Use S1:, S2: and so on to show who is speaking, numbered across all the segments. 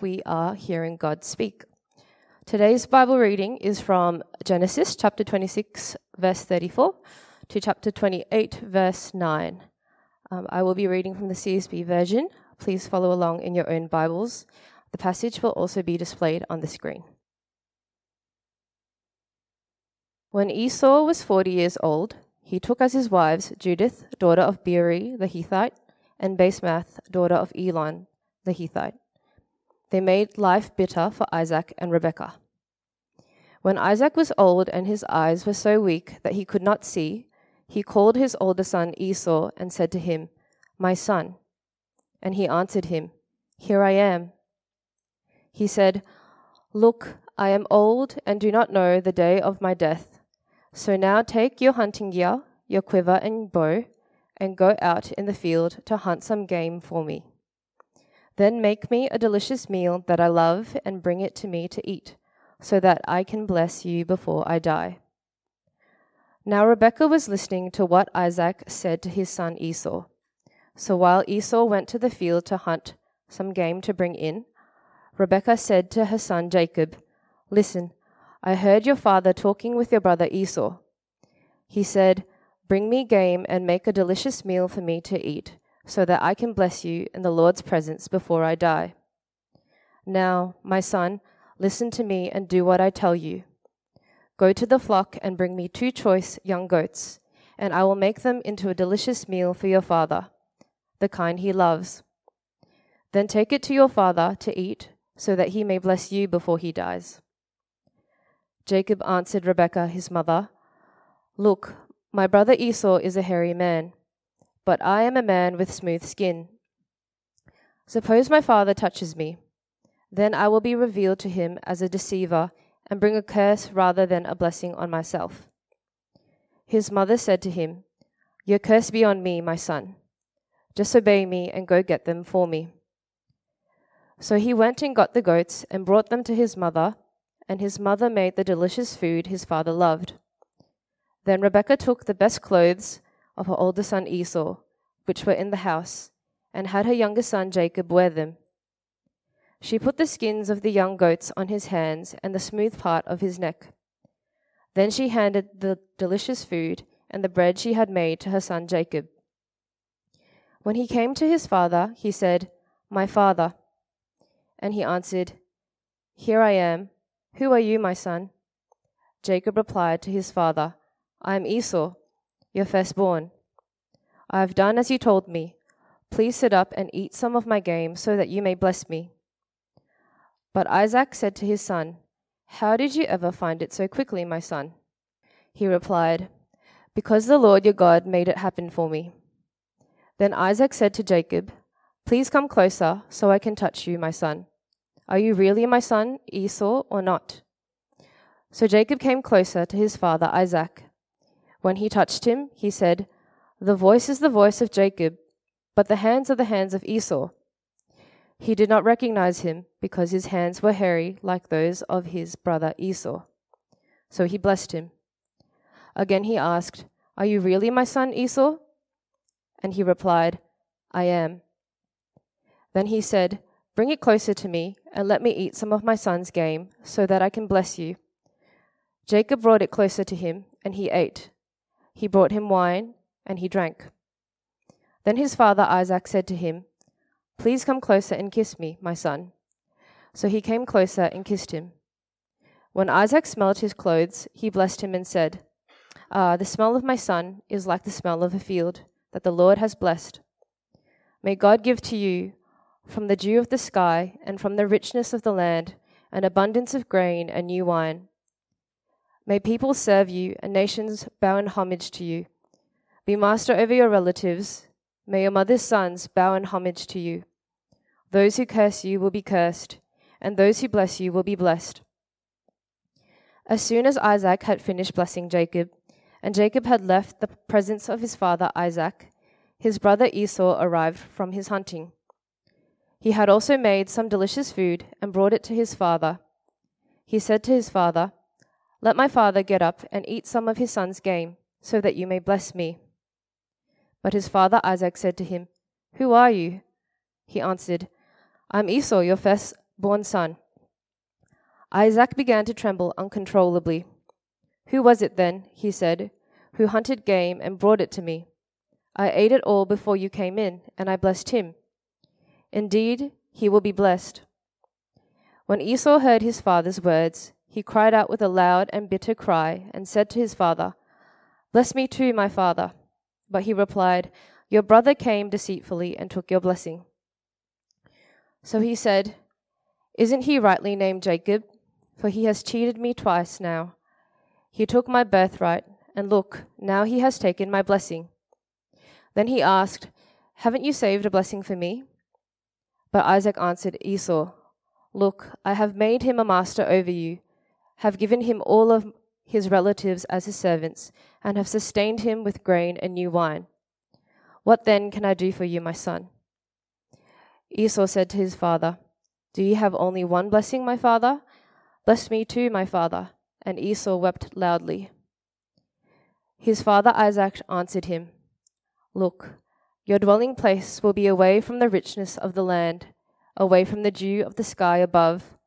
S1: we are hearing God speak. Today's Bible reading is from Genesis chapter 26, verse 34, to chapter 28, verse 9. Um, I will be reading from the CSB version. Please follow along in your own Bibles. The passage will also be displayed on the screen. When Esau was 40 years old, he took as his wives Judith, daughter of Beeri the Hittite, and Basemath, daughter of Elon the Hittite. They made life bitter for Isaac and Rebekah. When Isaac was old and his eyes were so weak that he could not see, he called his older son Esau and said to him, My son. And he answered him, Here I am. He said, Look, I am old and do not know the day of my death. So now take your hunting gear, your quiver and bow, and go out in the field to hunt some game for me. Then make me a delicious meal that I love and bring it to me to eat, so that I can bless you before I die. Now Rebekah was listening to what Isaac said to his son Esau. So while Esau went to the field to hunt some game to bring in, Rebekah said to her son Jacob, Listen, I heard your father talking with your brother Esau. He said, Bring me game and make a delicious meal for me to eat so that I can bless you in the Lord's presence before I die. Now, my son, listen to me and do what I tell you. Go to the flock and bring me two choice young goats, and I will make them into a delicious meal for your father, the kind he loves. Then take it to your father to eat, so that he may bless you before he dies. Jacob answered Rebekah, his mother, Look, my brother Esau is a hairy man but I am a man with smooth skin. Suppose my father touches me, then I will be revealed to him as a deceiver and bring a curse rather than a blessing on myself. His mother said to him, Your curse be on me, my son. Just obey me and go get them for me. So he went and got the goats and brought them to his mother, and his mother made the delicious food his father loved. Then Rebekah took the best clothes of her older son Esau, which were in the house, and had her younger son Jacob wear them. She put the skins of the young goats on his hands and the smooth part of his neck. Then she handed the delicious food and the bread she had made to her son Jacob. When he came to his father, he said, My father. And he answered, Here I am. Who are you, my son? Jacob replied to his father, I am Esau your firstborn. I have done as you told me. Please sit up and eat some of my game so that you may bless me. But Isaac said to his son, How did you ever find it so quickly, my son? He replied, Because the Lord your God made it happen for me. Then Isaac said to Jacob, Please come closer so I can touch you, my son. Are you really my son, Esau, or not? So Jacob came closer to his father Isaac. When he touched him, he said, The voice is the voice of Jacob, but the hands are the hands of Esau. He did not recognize him because his hands were hairy like those of his brother Esau. So he blessed him. Again he asked, Are you really my son Esau? And he replied, I am. Then he said, Bring it closer to me, and let me eat some of my son's game, so that I can bless you. Jacob brought it closer to him, and he ate. He brought him wine, and he drank. Then his father Isaac said to him, Please come closer and kiss me, my son. So he came closer and kissed him. When Isaac smelled his clothes, he blessed him and said, Ah, the smell of my son is like the smell of a field that the Lord has blessed. May God give to you, from the dew of the sky and from the richness of the land, an abundance of grain and new wine May people serve you and nations bow in homage to you. Be master over your relatives. May your mother's sons bow in homage to you. Those who curse you will be cursed, and those who bless you will be blessed. As soon as Isaac had finished blessing Jacob, and Jacob had left the presence of his father Isaac, his brother Esau arrived from his hunting. He had also made some delicious food and brought it to his father. He said to his father, Let my father get up and eat some of his son's game, so that you may bless me. But his father Isaac said to him, Who are you? He answered, I'm Esau, your firstborn son. Isaac began to tremble uncontrollably. Who was it then, he said, who hunted game and brought it to me? I ate it all before you came in, and I blessed him. Indeed, he will be blessed. When Esau heard his father's words, he cried out with a loud and bitter cry and said to his father, Bless me too, my father. But he replied, Your brother came deceitfully and took your blessing. So he said, Isn't he rightly named Jacob? For he has cheated me twice now. He took my birthright, and look, now he has taken my blessing. Then he asked, Haven't you saved a blessing for me? But Isaac answered Esau, Look, I have made him a master over you, have given him all of his relatives as his servants, and have sustained him with grain and new wine. What then can I do for you, my son? Esau said to his father, Do you have only one blessing, my father? Bless me too, my father. And Esau wept loudly. His father Isaac answered him, Look, your dwelling place will be away from the richness of the land, away from the dew of the sky above.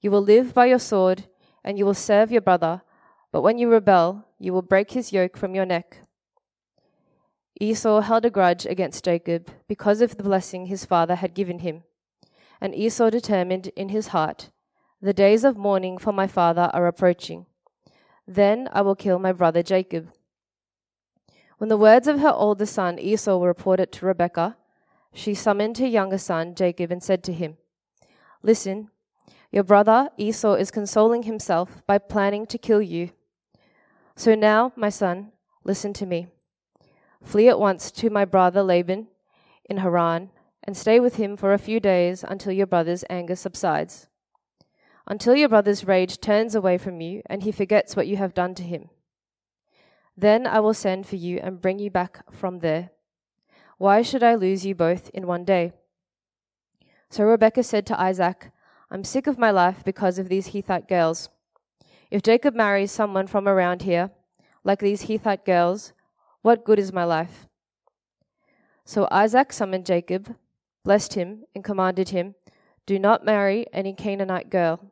S1: You will live by your sword, and you will serve your brother, but when you rebel, you will break his yoke from your neck. Esau held a grudge against Jacob because of the blessing his father had given him. And Esau determined in his heart, The days of mourning for my father are approaching. Then I will kill my brother Jacob. When the words of her older son Esau were reported to Rebekah, she summoned her younger son Jacob and said to him, Listen, your brother Esau is consoling himself by planning to kill you. So now, my son, listen to me. Flee at once to my brother Laban in Haran, and stay with him for a few days until your brother's anger subsides, until your brother's rage turns away from you and he forgets what you have done to him. Then I will send for you and bring you back from there. Why should I lose you both in one day? So Rebekah said to Isaac, I'm sick of my life because of these Hittite girls. If Jacob marries someone from around here, like these Hittite girls, what good is my life? So Isaac summoned Jacob, blessed him, and commanded him, Do not marry any Canaanite girl.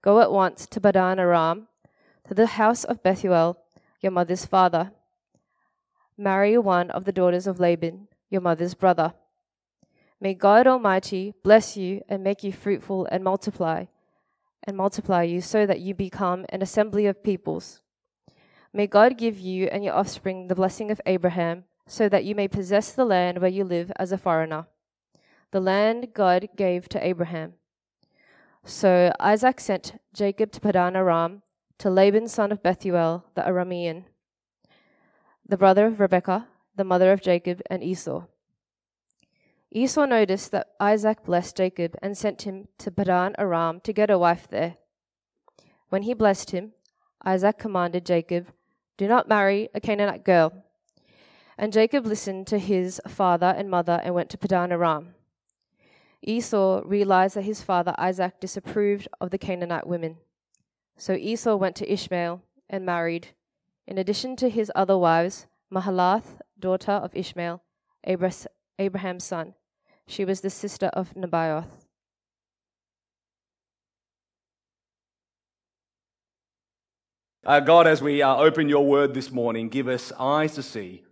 S1: Go at once to Padan Aram, to the house of Bethuel, your mother's father. Marry one of the daughters of Laban, your mother's brother. May God Almighty bless you and make you fruitful and multiply, and multiply you so that you become an assembly of peoples. May God give you and your offspring the blessing of Abraham, so that you may possess the land where you live as a foreigner, the land God gave to Abraham. So Isaac sent Jacob to Padan Aram, to Laban son of Bethuel the Aramean, the brother of Rebekah, the mother of Jacob and Esau. Esau noticed that Isaac blessed Jacob and sent him to Padan Aram to get a wife there. When he blessed him, Isaac commanded Jacob do not marry a Canaanite girl. And Jacob listened to his father and mother and went to Padan Aram. Esau realized that his father Isaac disapproved of the Canaanite women. So Esau went to Ishmael and married, in addition to his other wives, Mahalath, daughter of Ishmael, Abraham's son. She was the sister of Nebaioth.
S2: Uh, God, as we uh, open your word this morning, give us eyes to see,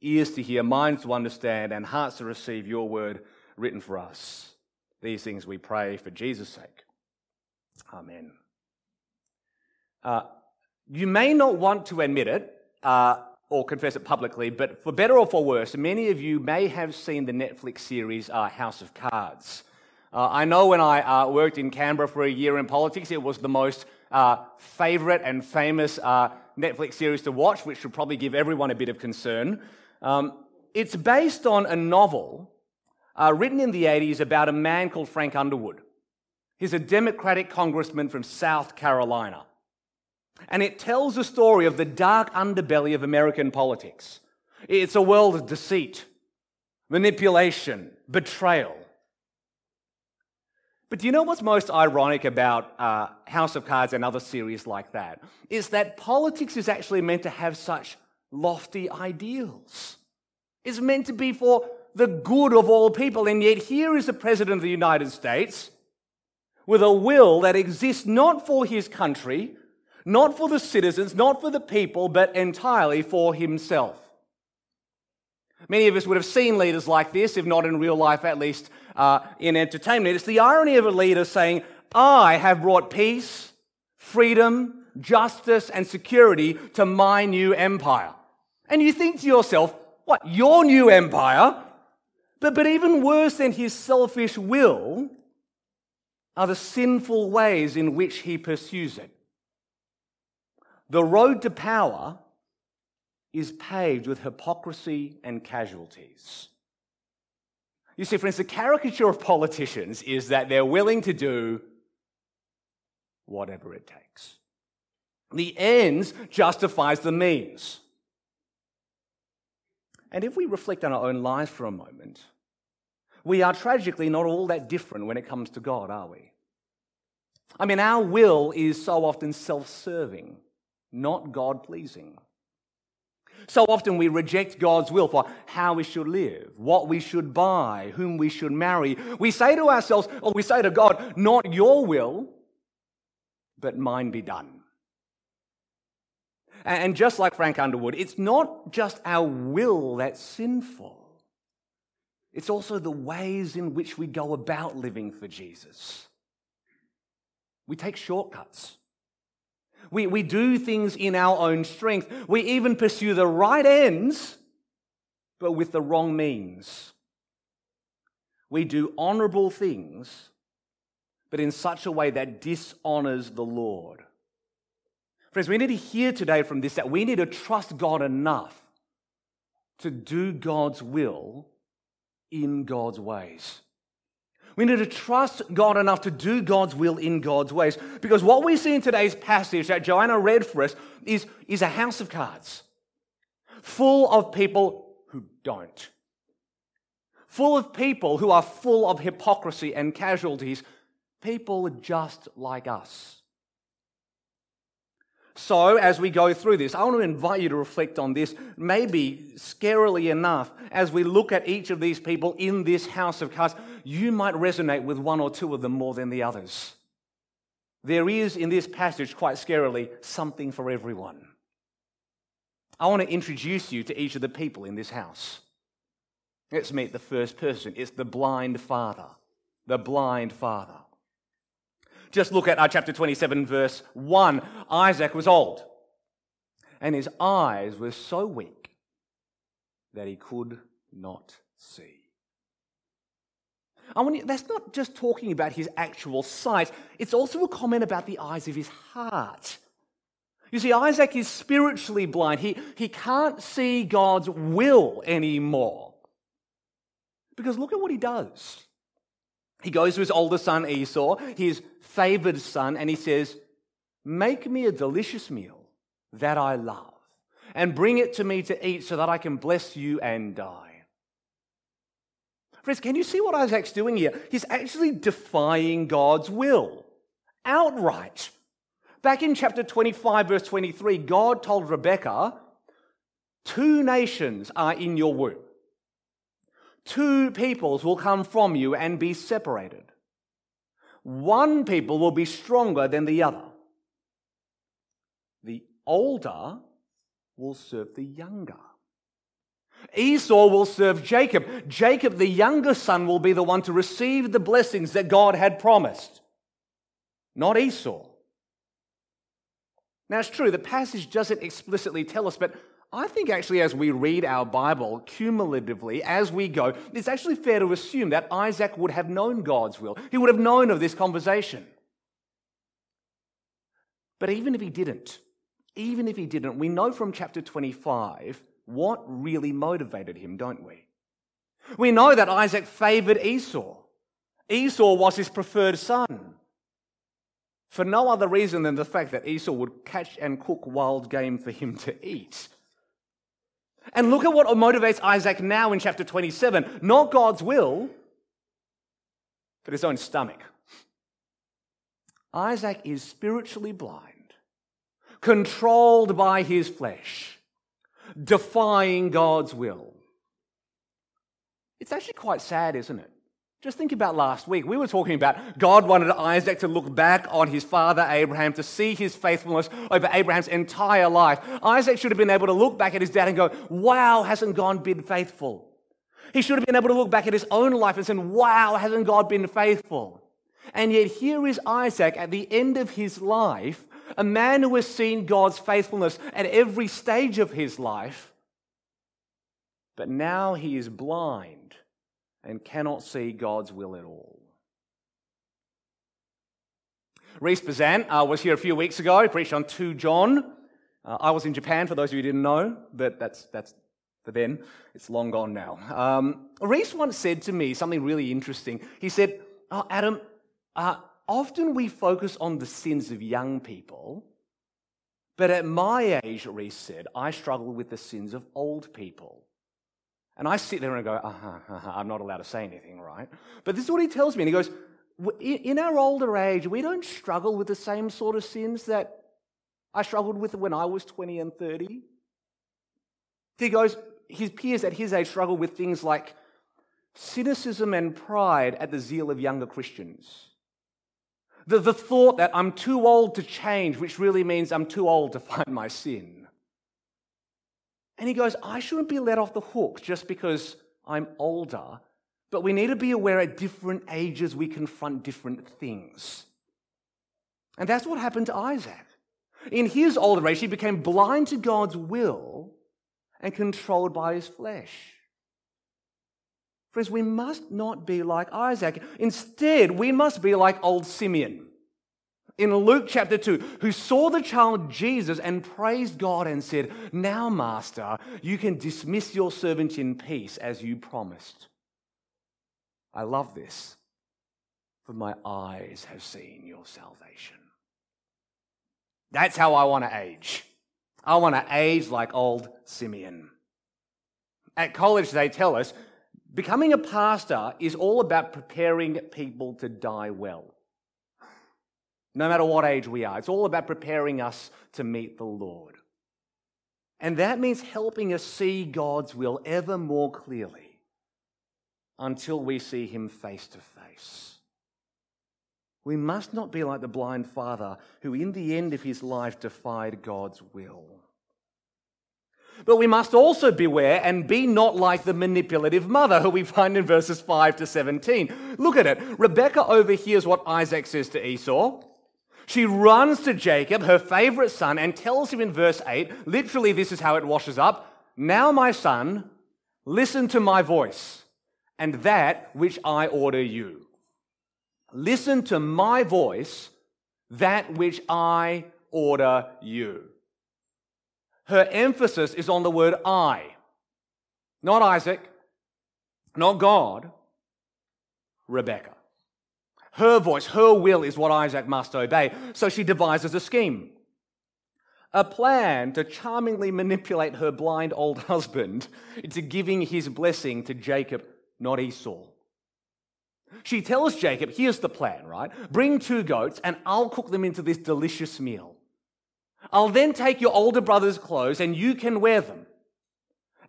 S2: ears to hear, minds to understand, and hearts to receive your word written for us. These things we pray for Jesus' sake. Amen. Uh, you may not want to admit it uh, or confess it publicly, but for better or for worse, many of you may have seen the Netflix series uh, House of Cards. Uh, I know when I worked in Canberra for a year in politics, it was the most uh, favorite and famous uh, Netflix series to watch, which should probably give everyone a bit of concern. Um, it's based on a novel uh, written in the 80s about a man called Frank Underwood. He's a Democratic congressman from South Carolina. And it tells the story of the dark underbelly of American politics. It's a world of deceit, manipulation, betrayal. But do you know what's most ironic about uh, House of Cards and other series like that? Is that politics is actually meant to have such lofty ideals. It's meant to be for the good of all people. And yet, here is the President of the United States with a will that exists not for his country, not for the citizens, not for the people, but entirely for himself. Many of us would have seen leaders like this, if not in real life, at least uh, in entertainment. It's the irony of a leader saying, I have brought peace, freedom, justice, and security to my new empire. And you think to yourself, what, your new empire? But, but even worse than his selfish will are the sinful ways in which he pursues it. The road to power is paved with hypocrisy and casualties. You see, friends, the caricature of politicians is that they're willing to do whatever it takes. The ends justifies the means. And if we reflect on our own lives for a moment, we are tragically not all that different when it comes to God, are we? I mean, our will is so often self serving not God pleasing. So often we reject God's will for how we should live, what we should buy, whom we should marry. We say to ourselves, or we say to God, not your will, but mine be done. And just like Frank Underwood, it's not just our will that's sinful, it's also the ways in which we go about living for Jesus. We take shortcuts. We, we do things in our own strength. We even pursue the right ends, but with the wrong means. We do honorable things, but in such a way that dishonors the Lord. Friends, we need to hear today from this that we need to trust God enough to do God's will in God's ways. We need to trust God enough to do God's will in God's ways. Because what we see in today's passage that Joanna read for us is, is a house of cards full of people who don't. Full of people who are full of hypocrisy and casualties. People just like us. So, as we go through this, I want to invite you to reflect on this, maybe scarily enough, as we look at each of these people in this house of cards, you might resonate with one or two of them more than the others. There is in this passage, quite scarily, something for everyone. I want to introduce you to each of the people in this house. Let's meet the first person. It's the blind father. The blind father. Just look at our chapter 27, verse 1. Isaac was old, and his eyes were so weak that he could not see. I want that's not just talking about his actual sight, it's also a comment about the eyes of his heart. You see, Isaac is spiritually blind. He, he can't see God's will anymore. Because look at what he does. He goes to his older son Esau, his favored son, and he says, Make me a delicious meal that I love, and bring it to me to eat so that I can bless you and die. Friends, can you see what Isaac's doing here? He's actually defying God's will outright. Back in chapter 25, verse 23, God told Rebekah, Two nations are in your womb. Two peoples will come from you and be separated. One people will be stronger than the other. The older will serve the younger. Esau will serve Jacob. Jacob, the younger son, will be the one to receive the blessings that God had promised, not Esau. Now, it's true, the passage doesn't explicitly tell us, but I think actually, as we read our Bible cumulatively as we go, it's actually fair to assume that Isaac would have known God's will. He would have known of this conversation. But even if he didn't, even if he didn't, we know from chapter 25 what really motivated him, don't we? We know that Isaac favored Esau. Esau was his preferred son. for no other reason than the fact that Esau would catch and cook wild game for him to eat. And look at what motivates Isaac now in chapter 27 not God's will, but his own stomach. Isaac is spiritually blind, controlled by his flesh, defying God's will. It's actually quite sad, isn't it? Just think about last week. We were talking about God wanted Isaac to look back on his father Abraham, to see his faithfulness over Abraham's entire life. Isaac should have been able to look back at his dad and go, Wow, hasn't God been faithful? He should have been able to look back at his own life and say, Wow, hasn't God been faithful? And yet, here is Isaac at the end of his life, a man who has seen God's faithfulness at every stage of his life, but now he is blind and cannot see God's will at all. Rhys Bezzant uh, was here a few weeks ago. He preached on 2 John. Uh, I was in Japan, for those of you who didn't know, but that's, that's for then. It's long gone now. Um, Rhys once said to me something really interesting. He said, oh, Adam, uh, often we focus on the sins of young people, but at my age, Rhys said, I struggle with the sins of old people. And I sit there and go, uh-huh, uh-huh, I'm not allowed to say anything, right? But this is what he tells me. And he goes, in our older age, we don't struggle with the same sort of sins that I struggled with when I was 20 and 30. He goes, his peers at his age struggle with things like cynicism and pride at the zeal of younger Christians. The, the thought that I'm too old to change, which really means I'm too old to find my sin. And he goes, I shouldn't be let off the hook just because I'm older, but we need to be aware at different ages we confront different things. And that's what happened to Isaac. In his older age, he became blind to God's will and controlled by his flesh. Friends, we must not be like Isaac. Instead, we must be like old Simeon in Luke chapter 2 who saw the child Jesus and praised God and said, Now, Master, you can dismiss your servant in peace as you promised. I love this, for my eyes have seen your salvation. That's how I want to age. I want to age like old Simeon. At college, they tell us becoming a pastor is all about preparing people to die well no matter what age we are. It's all about preparing us to meet the Lord. And that means helping us see God's will ever more clearly until we see Him face to face. We must not be like the blind father who, in the end of his life, defied God's will. But we must also beware and be not like the manipulative mother who we find in verses 5 to 17. Look at it. Rebecca overhears what Isaac says to Esau. She runs to Jacob, her favorite son, and tells him in verse 8 literally, this is how it washes up Now, my son, listen to my voice and that which I order you. Listen to my voice, that which I order you. Her emphasis is on the word I, not Isaac, not God, Rebecca. Her voice, her will is what Isaac must obey. So she devises a scheme a plan to charmingly manipulate her blind old husband into giving his blessing to Jacob, not Esau. She tells Jacob, here's the plan, right? Bring two goats and I'll cook them into this delicious meal. I'll then take your older brother's clothes and you can wear them.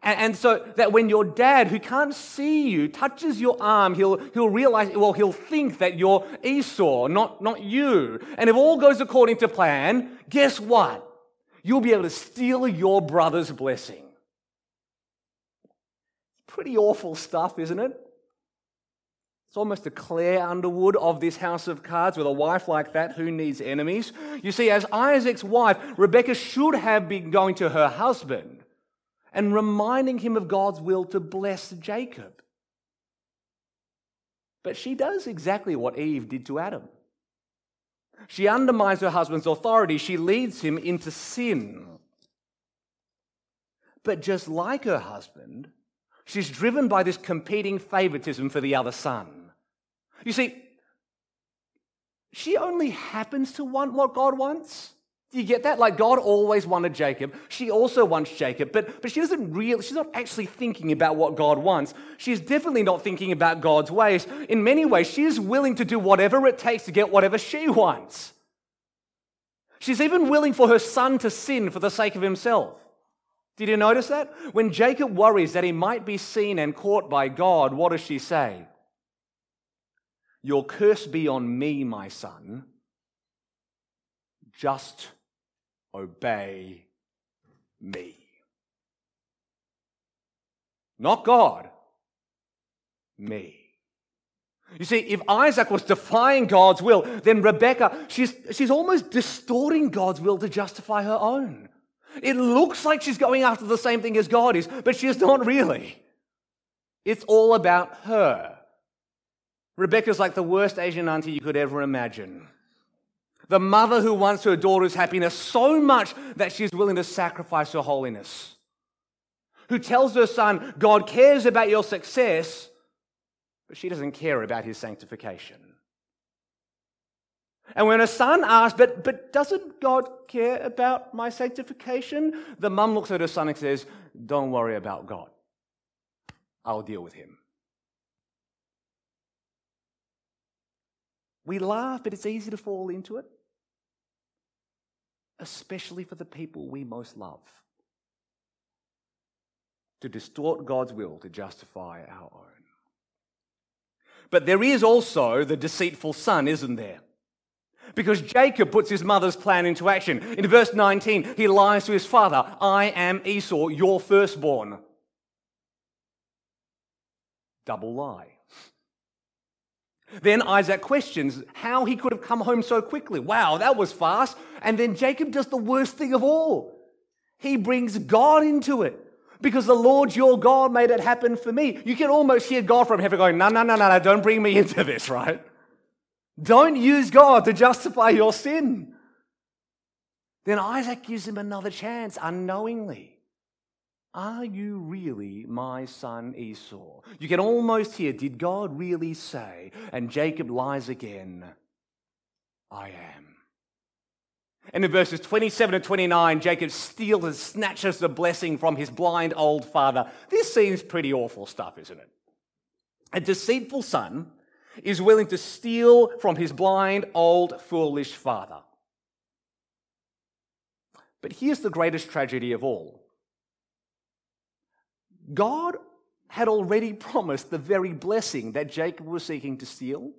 S2: And, so that when your dad, who can't see you, touches your arm, he'll, he'll realize, well, he'll think that you're Esau, not, not you. And if all goes according to plan, guess what? You'll be able to steal your brother's blessing. Pretty awful stuff, isn't it? It's almost a Claire Underwood of this house of cards with a wife like that. Who needs enemies? You see, as Isaac's wife, Rebecca should have been going to her husband and reminding him of God's will to bless Jacob. But she does exactly what Eve did to Adam. She undermines her husband's authority, she leads him into sin. But just like her husband, she's driven by this competing favoritism for the other son. You see, she only happens to want what God wants. Do you get that? Like God always wanted Jacob. She also wants Jacob, but, but she doesn't really, she's not actually thinking about what God wants. She's definitely not thinking about God's ways. In many ways, she is willing to do whatever it takes to get whatever she wants. She's even willing for her son to sin for the sake of himself. Did you notice that? When Jacob worries that he might be seen and caught by God, what does she say? Your curse be on me, my son. Just obey me. Not God, me. You see, if Isaac was defying God's will, then Rebecca, she's, she's almost distorting God's will to justify her own. It looks like she's going after the same thing as God is, but she's not really. It's all about her. Rebecca's like the worst Asian auntie you could ever imagine. The mother who wants her daughter's happiness so much that she's willing to sacrifice her holiness. Who tells her son, God cares about your success, but she doesn't care about his sanctification. And when her son asks, but, but doesn't God care about my sanctification? The mum looks at her son and says, Don't worry about God. I'll deal with him. We laugh, but it's easy to fall into it especially for the people we most love. To distort God's will to justify our own. But there is also the deceitful son, isn't there? Because Jacob puts his mother's plan into action. In verse 19, he lies to his father I am Esau, your firstborn. Double lie. Then Isaac questions how he could have come home so quickly. Wow, that was fast. And then Jacob does the worst thing of all. He brings God into it because the Lord your God made it happen for me. You can almost hear God from heaven going, No, no, no, no, no, don't bring me into this, right? Don't use God to justify your sin. Then Isaac gives him another chance unknowingly. Are you really my son Esau? You can almost hear, Did God really say? And Jacob lies again, I am. And in verses 27 and 29, Jacob steals and snatches the blessing from his blind old father. This seems pretty awful stuff, isn't it? A deceitful son is willing to steal from his blind, old, foolish father. But here's the greatest tragedy of all God had already promised the very blessing that Jacob was seeking to steal.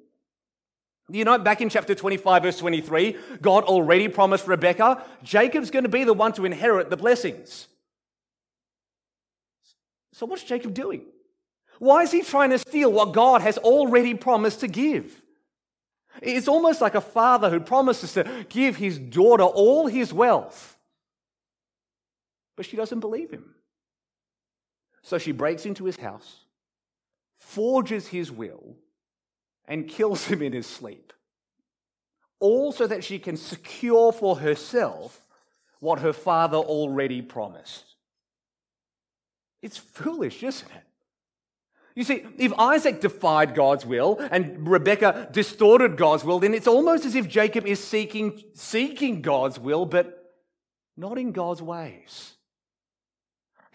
S2: You know, back in chapter 25, verse 23, God already promised Rebekah, Jacob's going to be the one to inherit the blessings. So, what's Jacob doing? Why is he trying to steal what God has already promised to give? It's almost like a father who promises to give his daughter all his wealth, but she doesn't believe him. So she breaks into his house, forges his will, and kills him in his sleep. All so that she can secure for herself what her father already promised. It's foolish, isn't it? You see, if Isaac defied God's will and Rebekah distorted God's will, then it's almost as if Jacob is seeking, seeking God's will, but not in God's ways.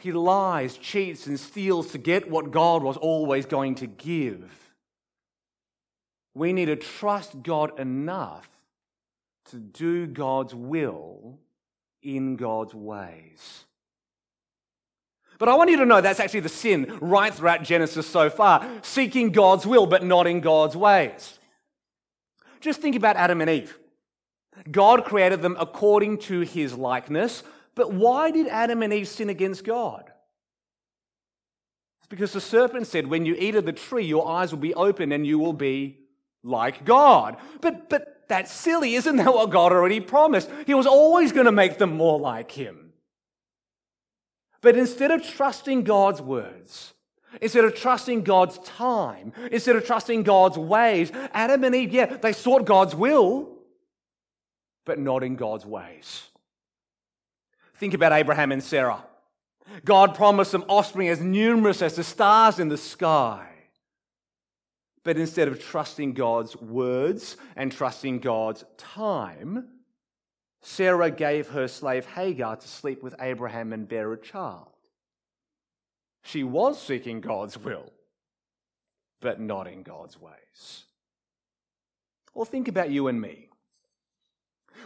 S2: He lies, cheats, and steals to get what God was always going to give. We need to trust God enough to do God's will in God's ways. But I want you to know that's actually the sin right throughout Genesis so far seeking God's will, but not in God's ways. Just think about Adam and Eve. God created them according to his likeness, but why did Adam and Eve sin against God? It's because the serpent said, When you eat of the tree, your eyes will be open and you will be like God. But, but that's silly. Isn't that what God already promised? He was always going to make them more like Him. But instead of trusting God's words, instead of trusting God's time, instead of trusting God's ways, Adam and Eve, yeah, they sought God's will, but not in God's ways. Think about Abraham and Sarah. God promised them offspring as numerous as the stars in the sky. But instead of trusting God's words and trusting God's time, Sarah gave her slave Hagar to sleep with Abraham and bear a child. She was seeking God's will, but not in God's ways. Well, think about you and me.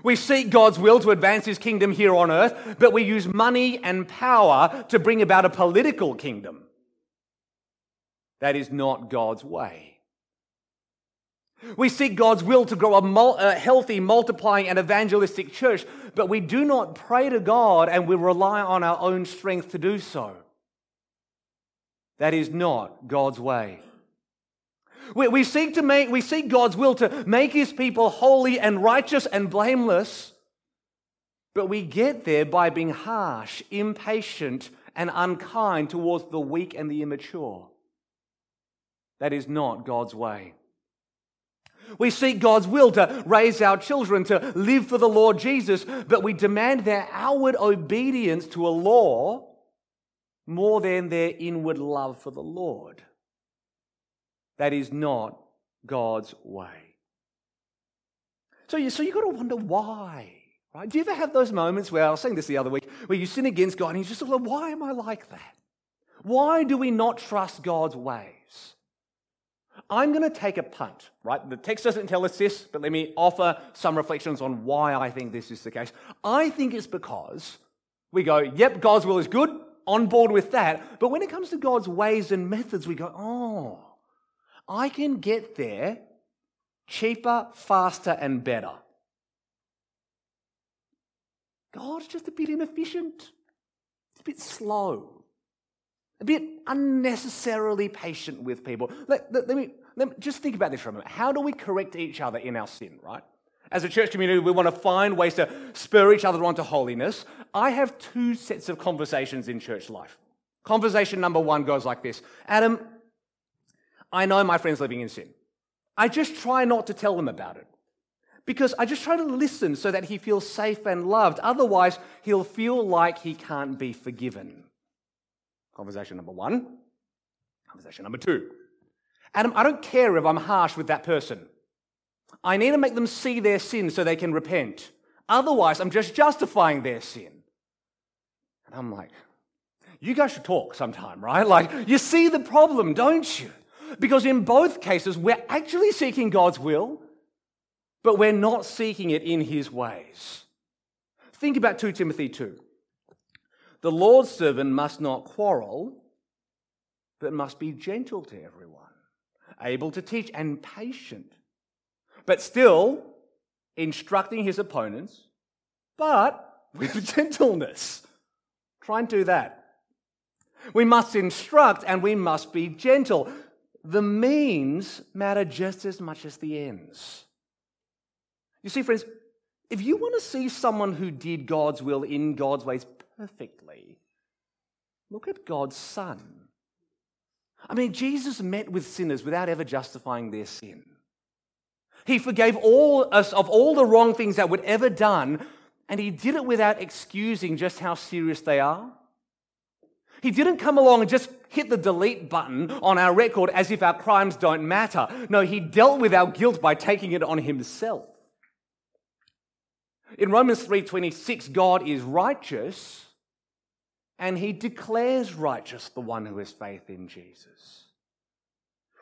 S2: We seek God's will to advance his kingdom here on earth, but we use money and power to bring about a political kingdom. That is not God's way. We seek God's will to grow a, mul- a, healthy, multiplying, and evangelistic church, but we do not pray to God and we rely on our own strength to do so. That is not God's way. We, we, seek to make, we seek God's will to make his people holy and righteous and blameless, but we get there by being harsh, impatient, and unkind towards the weak and the immature. That is not God's way. We seek God's will to raise our children to live for the Lord Jesus, but we demand their outward obedience to a law more than their inward love for the Lord. That is not God's way. So, you, so you've got to wonder why. Right? Do you ever have those moments where I was saying this the other week, where you sin against God and you just like, why am I like that? Why do we not trust God's ways? I'm going to take a punt, right? The text doesn't tell us this, but let me offer some reflections on why I think this is the case. I think it's because we go, yep, God's will is good, on board with that. But when it comes to God's ways and methods, we go, oh, I can get there cheaper, faster, and better. God's just a bit inefficient, a bit slow, a bit unnecessarily patient with people. Let, let, let, me, let me just think about this for a moment. How do we correct each other in our sin, right? As a church community, we want to find ways to spur each other on to holiness. I have two sets of conversations in church life. Conversation number one goes like this Adam, I know my friend's living in sin. I just try not to tell them about it because I just try to listen so that he feels safe and loved. Otherwise, he'll feel like he can't be forgiven. Conversation number one. Conversation number two. Adam, I don't care if I'm harsh with that person. I need to make them see their sin so they can repent. Otherwise, I'm just justifying their sin. And I'm like, you guys should talk sometime, right? Like, you see the problem, don't you? Because in both cases, we're actually seeking God's will, but we're not seeking it in His ways. Think about 2 Timothy 2. The Lord's servant must not quarrel, but must be gentle to everyone, able to teach and patient, but still instructing his opponents, but with gentleness. Try and do that. We must instruct and we must be gentle the means matter just as much as the ends. You see, friends, if you want to see someone who did God's will in God's ways perfectly, look at God's Son. I mean, Jesus met with sinners without ever justifying their sin. He forgave all us of all the wrong things that we'd ever done, and he did it without excusing just how serious they are. He didn't come along and just hit the delete button on our record as if our crimes don't matter. No, he dealt with our guilt by taking it on himself. In Romans 3:26, God is righteous and he declares righteous the one who has faith in Jesus.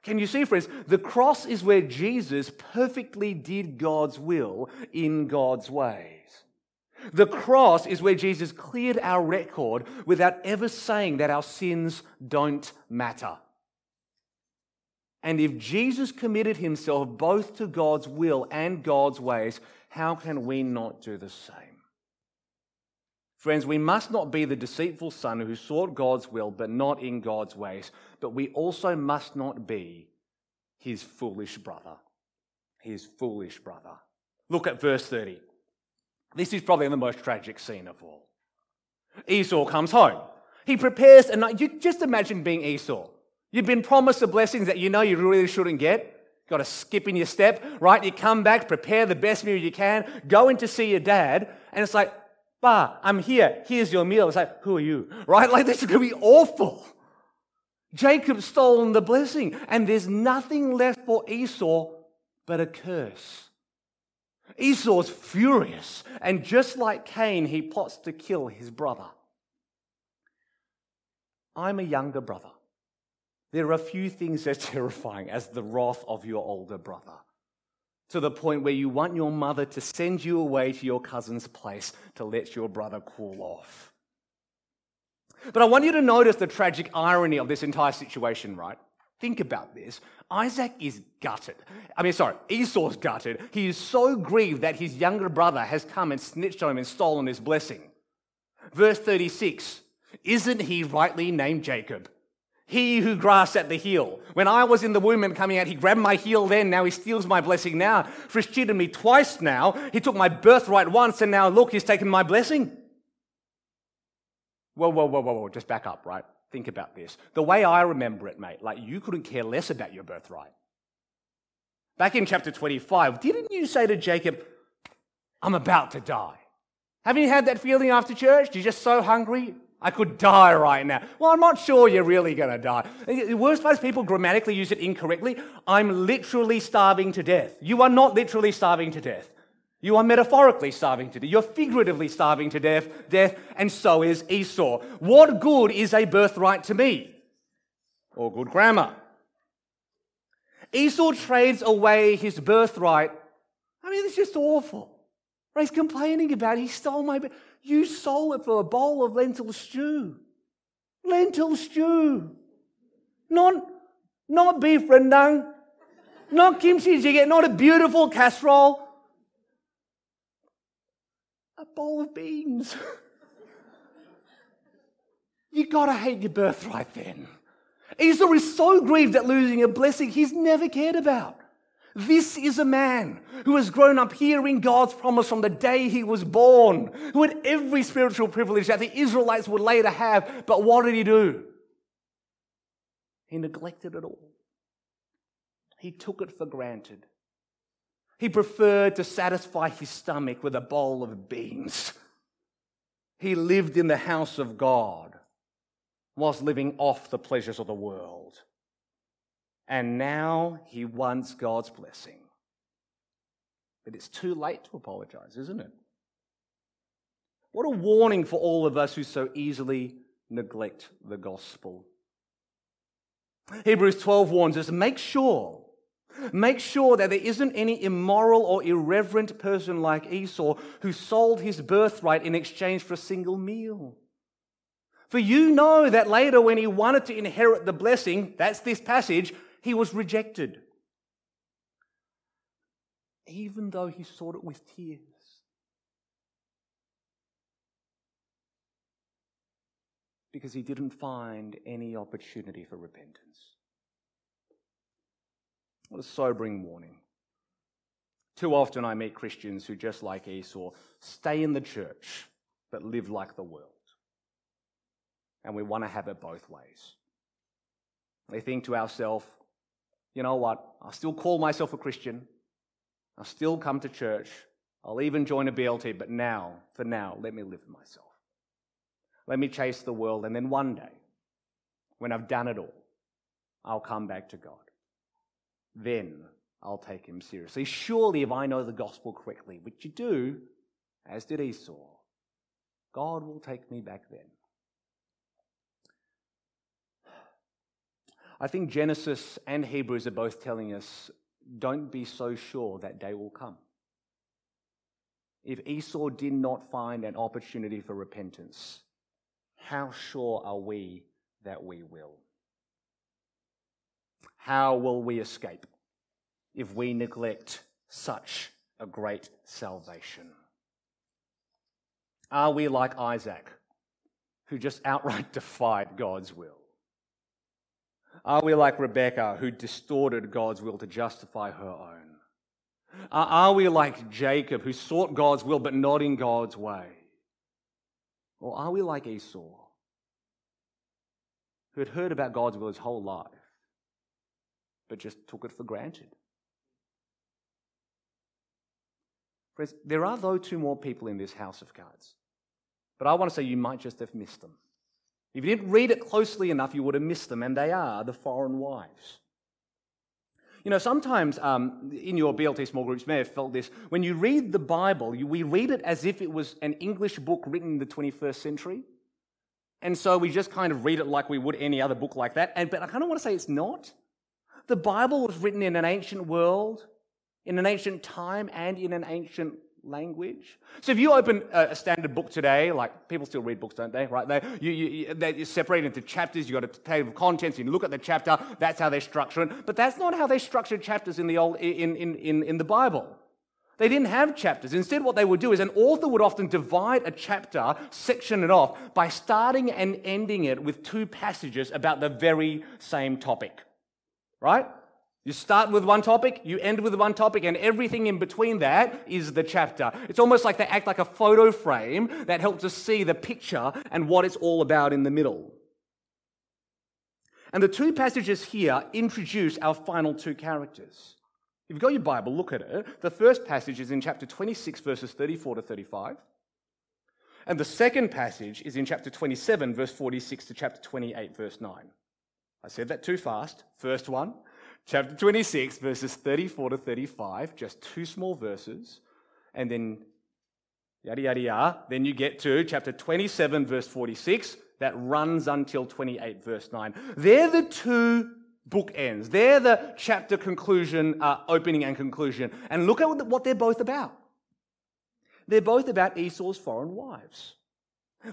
S2: Can you see, friends? The cross is where Jesus perfectly did God's will in God's ways. The cross is where Jesus cleared our record without ever saying that our sins don't matter. And if Jesus committed himself both to God's will and God's ways, how can we not do the same? Friends, we must not be the deceitful son who sought God's will but not in God's ways, but we also must not be his foolish brother. His foolish brother. Look at verse 30. This is probably the most tragic scene of all. Esau comes home. He prepares a night. You just imagine being Esau. You've been promised the blessings that you know you really shouldn't get. Got to skip in your step, right? You come back, prepare the best meal you can, go in to see your dad, and it's like, Bah, I'm here. Here's your meal. It's like, who are you? Right? Like, this is going to be awful. Jacob's stolen the blessing, and there's nothing left for Esau but a curse. Esau's furious, and just like Cain, he plots to kill his brother. I'm a younger brother. There are a few things as terrifying as the wrath of your older brother, to the point where you want your mother to send you away to your cousin's place to let your brother cool off. But I want you to notice the tragic irony of this entire situation, right? Think about this. Isaac is gutted. I mean, sorry, Esau's gutted. He is so grieved that his younger brother has come and snitched on him and stolen his blessing. Verse 36 Isn't he rightly named Jacob? He who grasped at the heel. When I was in the womb and coming out, he grabbed my heel then. Now he steals my blessing now. For he's cheated me twice now. He took my birthright once, and now look, he's taken my blessing. Whoa, whoa, whoa, whoa, whoa. Just back up, right? Think about this. The way I remember it, mate, like you couldn't care less about your birthright. Back in chapter 25, didn't you say to Jacob, I'm about to die? Haven't you had that feeling after church? You're just so hungry? I could die right now. Well, I'm not sure you're really going to die. The worst place people grammatically use it incorrectly. I'm literally starving to death. You are not literally starving to death. You are metaphorically starving to death. You're figuratively starving to death, death, and so is Esau. What good is a birthright to me? Or good grammar. Esau trades away his birthright. I mean, it's just awful. He's complaining about it. He stole my. You sold it for a bowl of lentil stew. Lentil stew. Not, not beef rendang. Not kimchi jjigae. Not a beautiful casserole. A bowl of beans. you gotta hate your birthright then. Esau is so grieved at losing a blessing he's never cared about. This is a man who has grown up hearing God's promise from the day he was born, who had every spiritual privilege that the Israelites would later have. But what did he do? He neglected it all. He took it for granted. He preferred to satisfy his stomach with a bowl of beans. He lived in the house of God whilst living off the pleasures of the world and now he wants God's blessing. But it's too late to apologize, isn't it? What a warning for all of us who so easily neglect the gospel. Hebrews 12 warns us make sure, make sure that there isn't any immoral or irreverent person like Esau who sold his birthright in exchange for a single meal. For you know that later, when he wanted to inherit the blessing, that's this passage, he was rejected, even though he sought it with tears. Because he didn't find any opportunity for repentance. What a sobering warning. Too often I meet Christians who, just like Esau, stay in the church but live like the world. And we want to have it both ways. We think to ourselves, you know what? I'll still call myself a Christian. I'll still come to church. I'll even join a BLT, but now, for now, let me live for myself. Let me chase the world, and then one day, when I've done it all, I'll come back to God. Then I'll take him seriously. Surely, if I know the gospel correctly, which you do, as did Esau, God will take me back then. I think Genesis and Hebrews are both telling us don't be so sure that day will come. If Esau did not find an opportunity for repentance, how sure are we that we will? How will we escape if we neglect such a great salvation? Are we like Isaac, who just outright defied God's will? Are we like Rebecca, who distorted God's will to justify her own? Are we like Jacob, who sought God's will but not in God's way? Or are we like Esau, who had heard about God's will his whole life, but just took it for granted? Friends, there are though two more people in this house of cards, but I want to say you might just have missed them. If you didn't read it closely enough, you would have missed them, and they are the foreign wives. You know, sometimes um, in your BLT small groups may have felt this. When you read the Bible, you, we read it as if it was an English book written in the 21st century. And so we just kind of read it like we would any other book like that. And, but I kind of want to say it's not. The Bible was written in an ancient world, in an ancient time, and in an ancient language. So if you open a standard book today, like people still read books, don't they? Right? They, you, you, they're separated into chapters. You've got a table of contents. You look at the chapter. That's how they structure it. But that's not how they structured chapters in the old in, in, in, in the Bible. They didn't have chapters. Instead, what they would do is an author would often divide a chapter, section it off, by starting and ending it with two passages about the very same topic. Right? You start with one topic, you end with one topic, and everything in between that is the chapter. It's almost like they act like a photo frame that helps us see the picture and what it's all about in the middle. And the two passages here introduce our final two characters. If you've got your Bible, look at it. The first passage is in chapter 26, verses 34 to 35. And the second passage is in chapter 27, verse 46 to chapter 28, verse 9. I said that too fast. First one, chapter 26, verses 34 to 35, just two small verses. And then yada, yada, yada. Then you get to chapter 27, verse 46, that runs until 28, verse 9. They're the two bookends. They're the chapter conclusion, uh, opening and conclusion. And look at what they're both about. They're both about Esau's foreign wives.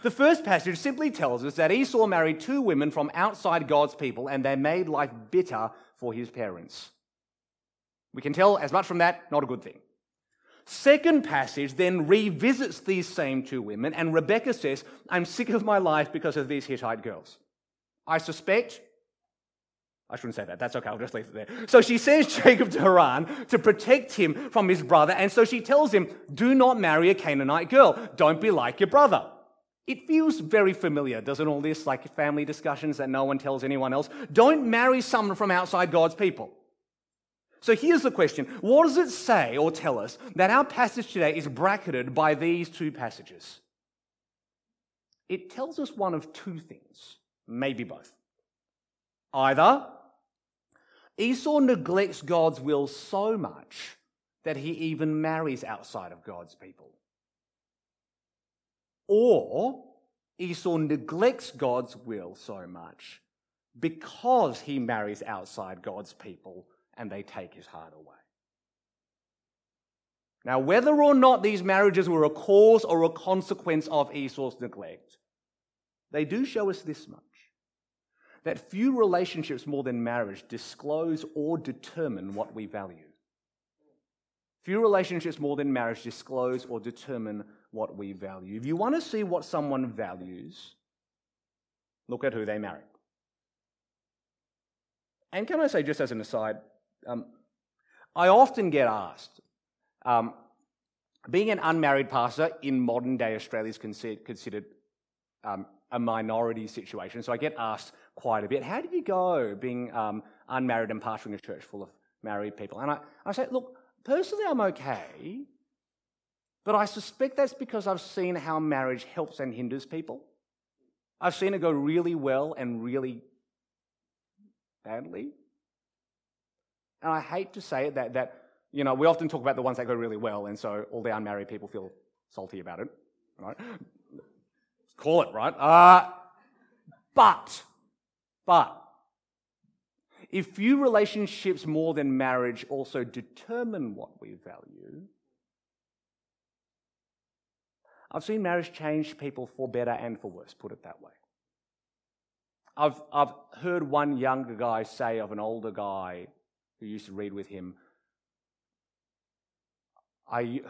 S2: The first passage simply tells us that Esau married two women from outside God's people and they made life bitter for his parents. We can tell as much from that, not a good thing. Second passage then revisits these same two women, and Rebecca says, I'm sick of my life because of these Hittite girls. I suspect I shouldn't say that. That's okay. I'll just leave it there. So she sends Jacob to Haran to protect him from his brother. And so she tells him, Do not marry a Canaanite girl. Don't be like your brother. It feels very familiar, doesn't all this? Like family discussions that no one tells anyone else. Don't marry someone from outside God's people. So here's the question What does it say or tell us that our passage today is bracketed by these two passages? It tells us one of two things, maybe both. Either Esau neglects God's will so much that he even marries outside of God's people. Or Esau neglects God's will so much because he marries outside God's people and they take his heart away. Now, whether or not these marriages were a cause or a consequence of Esau's neglect, they do show us this much that few relationships more than marriage disclose or determine what we value. Few relationships more than marriage disclose or determine what we value. If you want to see what someone values, look at who they marry. And can I say, just as an aside, um, I often get asked, um, being an unmarried pastor in modern day Australia is considered um, a minority situation. So I get asked quite a bit, how do you go being um, unmarried and pastoring a church full of married people? And I, I say, look, personally, I'm okay, but I suspect that's because I've seen how marriage helps and hinders people. I've seen it go really well and really badly. And I hate to say it that, that you know, we often talk about the ones that go really well, and so all the unmarried people feel salty about it, right? Call it, right? Uh, but, but, if few relationships more than marriage also determine what we value, I've seen marriage change people for better and for worse, put it that way. I've, I've heard one younger guy say of an older guy who used to read with him, I,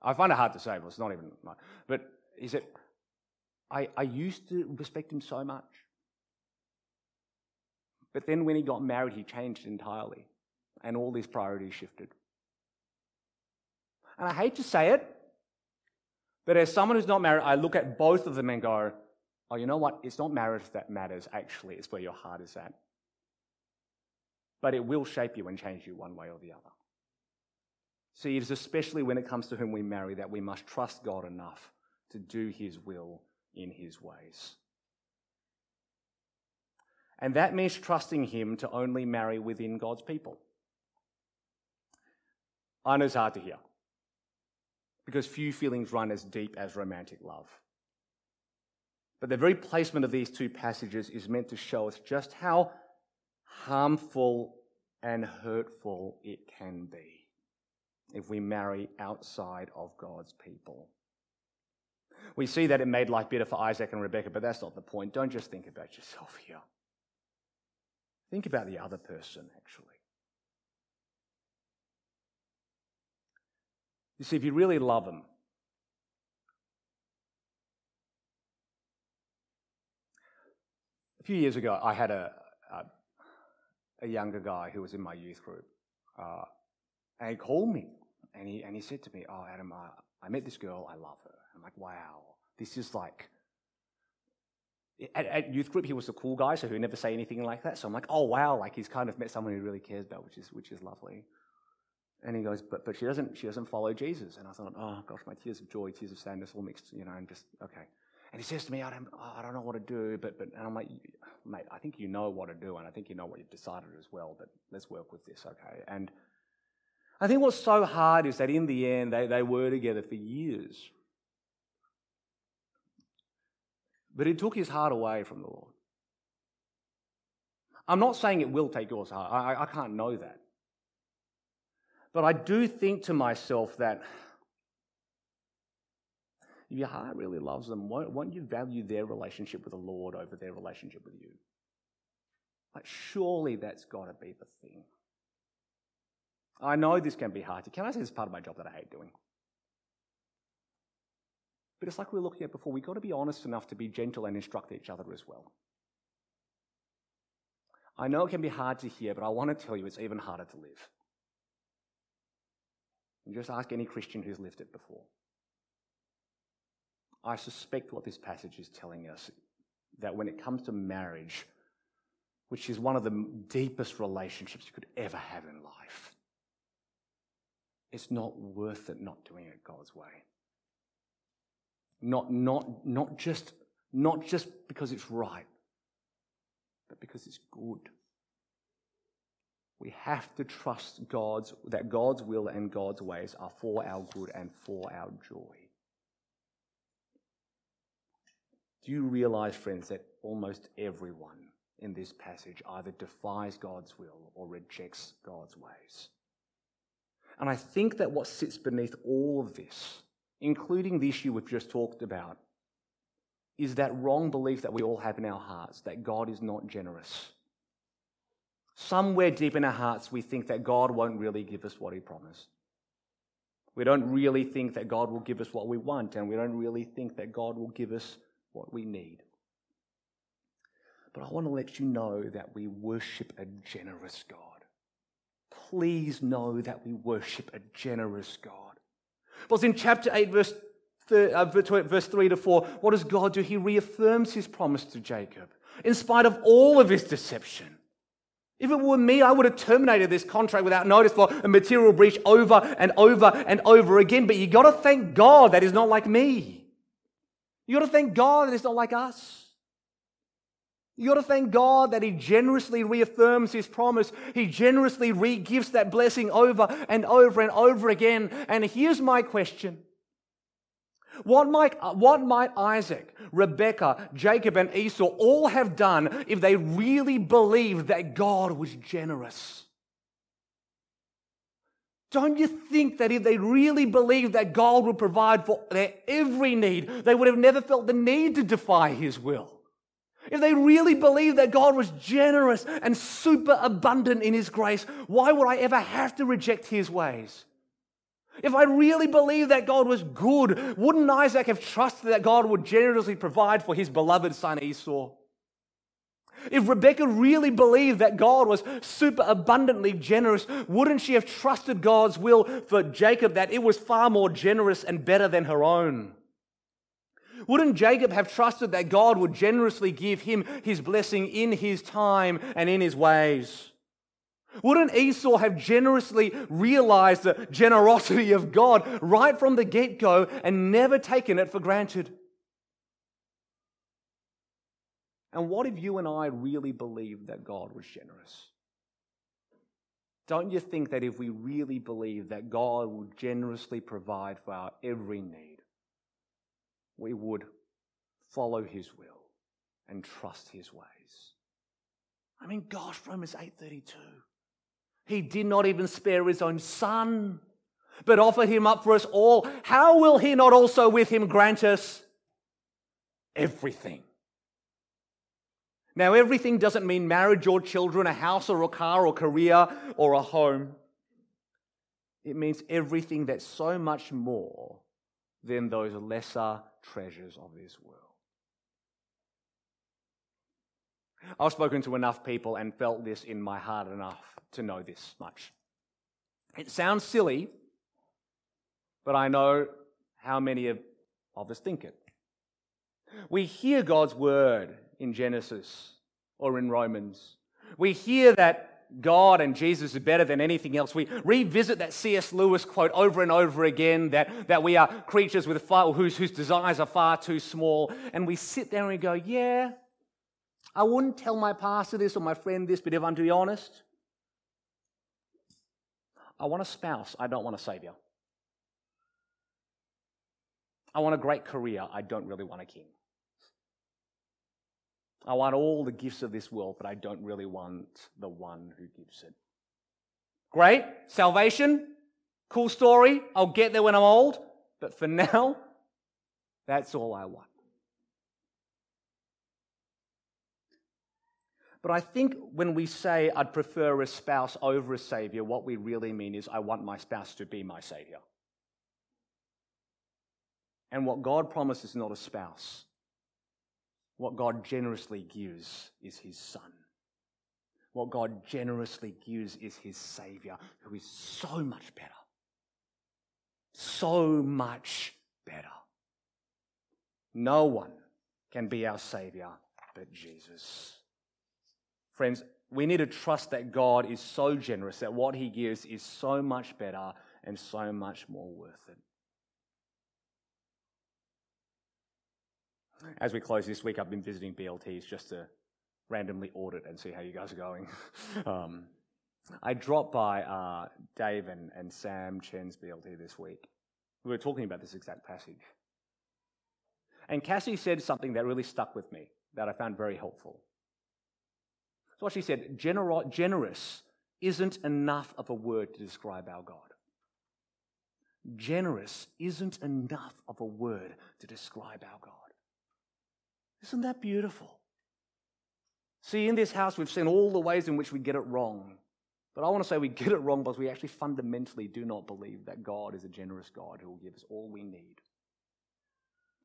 S2: I find it hard to say, but it's not even, but he said, I, I used to respect him so much. But then when he got married, he changed entirely, and all these priorities shifted. And I hate to say it, but as someone who's not married, I look at both of them and go, oh, you know what? It's not marriage that matters, actually, it's where your heart is at. But it will shape you and change you one way or the other. See, it is especially when it comes to whom we marry that we must trust God enough to do His will in his ways. And that means trusting Him to only marry within God's people. I know it's hard to hear because few feelings run as deep as romantic love. But the very placement of these two passages is meant to show us just how harmful and hurtful it can be if we marry outside of God's people. We see that it made life bitter for Isaac and Rebekah, but that's not the point. Don't just think about yourself here. Think about the other person, actually. You see, if you really love them, a few years ago, I had a, a, a younger guy who was in my youth group, uh, and he called me and he, and he said to me, Oh, Adam, I, I met this girl, I love her. I'm like, Wow, this is like. At, at, youth group, he was a cool guy, so he would never say anything like that. So I'm like, oh wow, like he's kind of met someone he really cares about, which is which is lovely. And he goes, but but she doesn't she doesn't follow Jesus. And I thought, oh gosh, my tears of joy, tears of sadness, all mixed, you know, and just okay. And he says to me, I don't, oh, I don't know what to do, but but and I'm like, mate, I think you know what to do, and I think you know what you've decided as well. But let's work with this, okay? And I think what's so hard is that in the end, they, they were together for years. But it took his heart away from the Lord. I'm not saying it will take yours heart. I, I can't know that. But I do think to myself that if your heart really loves them, won't, won't you value their relationship with the Lord over their relationship with you? Like, surely that's got to be the thing. I know this can be hard. To, can I say this is part of my job that I hate doing? But it's like we were looking at before, we've got to be honest enough to be gentle and instruct each other as well. I know it can be hard to hear, but I want to tell you it's even harder to live. And just ask any Christian who's lived it before. I suspect what this passage is telling us that when it comes to marriage, which is one of the deepest relationships you could ever have in life, it's not worth it not doing it God's way. Not, not, not, just, not just because it's right, but because it's good. We have to trust God's, that God's will and God's ways are for our good and for our joy. Do you realize, friends, that almost everyone in this passage either defies God's will or rejects God's ways? And I think that what sits beneath all of this including the issue we've just talked about, is that wrong belief that we all have in our hearts that God is not generous. Somewhere deep in our hearts, we think that God won't really give us what He promised. We don't really think that God will give us what we want, and we don't really think that God will give us what we need. But I want to let you know that we worship a generous God. Please know that we worship a generous God. Because in chapter 8, verse, uh, verse 3 to 4, what does God do? He reaffirms his promise to Jacob in spite of all of his deception. If it were me, I would have terminated this contract without notice for a material breach over and over and over again. But you got to thank God that is not like me. You got to thank God that it's not like us. You got to thank God that He generously reaffirms His promise. He generously re gives that blessing over and over and over again. And here's my question what might, uh, what might Isaac, Rebekah, Jacob, and Esau all have done if they really believed that God was generous? Don't you think that if they really believed that God would provide for their every need, they would have never felt the need to defy His will? If they really believed that God was generous and super abundant in His grace, why would I ever have to reject His ways? If I really believed that God was good, wouldn't Isaac have trusted that God would generously provide for his beloved son Esau? If Rebecca really believed that God was super abundantly generous, wouldn't she have trusted God's will for Jacob that it was far more generous and better than her own? Wouldn't Jacob have trusted that God would generously give him his blessing in his time and in his ways? Wouldn't Esau have generously realized the generosity of God right from the get go and never taken it for granted? And what if you and I really believed that God was generous? Don't you think that if we really believe that God will generously provide for our every need, we would follow his will and trust his ways? I mean, gosh, Romans 8:32. He did not even spare his own son, but offered him up for us all. How will he not also with him grant us everything? Now, everything doesn't mean marriage or children, a house or a car or career or a home. It means everything that's so much more than those lesser treasures of this world. I've spoken to enough people and felt this in my heart enough to know this much. It sounds silly, but I know how many of of us think it. We hear God's word in Genesis or in Romans. We hear that God and Jesus are better than anything else. We revisit that C.S. Lewis quote over and over again that, that we are creatures with far, whose, whose desires are far too small. And we sit there and we go, Yeah, I wouldn't tell my pastor this or my friend this, but if I'm to be honest, I want a spouse, I don't want a savior. I want a great career, I don't really want a king. I want all the gifts of this world, but I don't really want the one who gives it. Great, salvation, cool story. I'll get there when I'm old, but for now, that's all I want. But I think when we say I'd prefer a spouse over a savior, what we really mean is I want my spouse to be my savior. And what God promises is not a spouse. What God generously gives is his son. What God generously gives is his savior, who is so much better. So much better. No one can be our savior but Jesus. Friends, we need to trust that God is so generous that what he gives is so much better and so much more worth it. As we close this week, I've been visiting BLTs just to randomly audit and see how you guys are going. um, I dropped by uh, Dave and, and Sam Chen's BLT this week. We were talking about this exact passage. And Cassie said something that really stuck with me that I found very helpful. So what she said, generous isn't enough of a word to describe our God. Generous isn't enough of a word to describe our God. Isn't that beautiful? See, in this house, we've seen all the ways in which we get it wrong. But I want to say we get it wrong because we actually fundamentally do not believe that God is a generous God who will give us all we need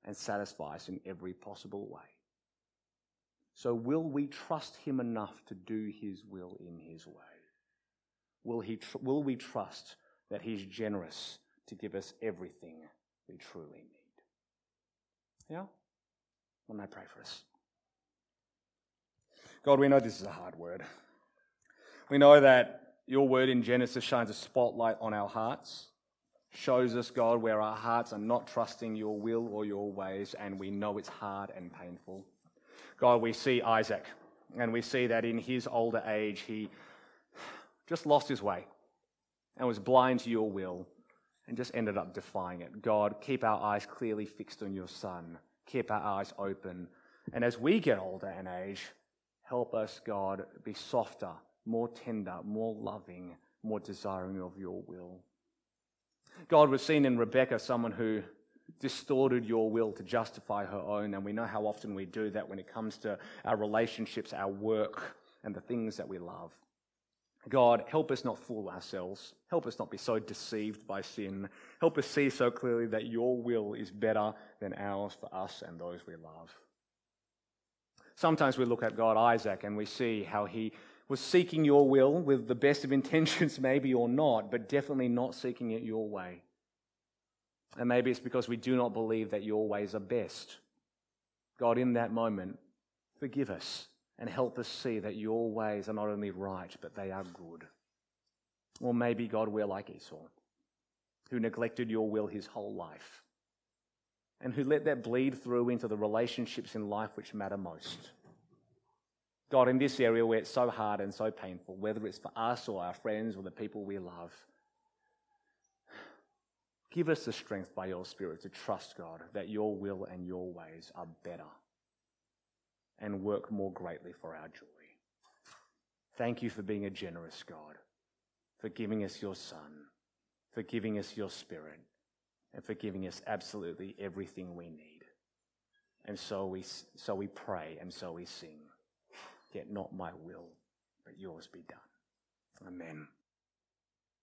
S2: and satisfy us in every possible way. So, will we trust Him enough to do His will in His way? Will, he tr- will we trust that He's generous to give us everything we truly need? Yeah? Let me pray for us. God, we know this is a hard word. We know that your word in Genesis shines a spotlight on our hearts, shows us, God, where our hearts are not trusting your will or your ways, and we know it's hard and painful. God, we see Isaac, and we see that in his older age, he just lost his way and was blind to your will and just ended up defying it. God, keep our eyes clearly fixed on your son. Keep our eyes open. And as we get older in age, help us, God, be softer, more tender, more loving, more desiring of your will. God, we've seen in Rebecca someone who distorted your will to justify her own. And we know how often we do that when it comes to our relationships, our work, and the things that we love. God, help us not fool ourselves. Help us not be so deceived by sin. Help us see so clearly that your will is better than ours for us and those we love. Sometimes we look at God, Isaac, and we see how he was seeking your will with the best of intentions, maybe or not, but definitely not seeking it your way. And maybe it's because we do not believe that your ways are best. God, in that moment, forgive us and help us see that your ways are not only right, but they are good. Or maybe, God, we're like Esau, who neglected your will his whole life, and who let that bleed through into the relationships in life which matter most. God, in this area where it's so hard and so painful, whether it's for us or our friends or the people we love, give us the strength by your Spirit to trust, God, that your will and your ways are better and work more greatly for our joy. Thank you for being a generous God, for giving us your Son, for giving us your Spirit, and for giving us absolutely everything we need. And so we, so we pray and so we sing. Yet not my will, but yours be done. Amen.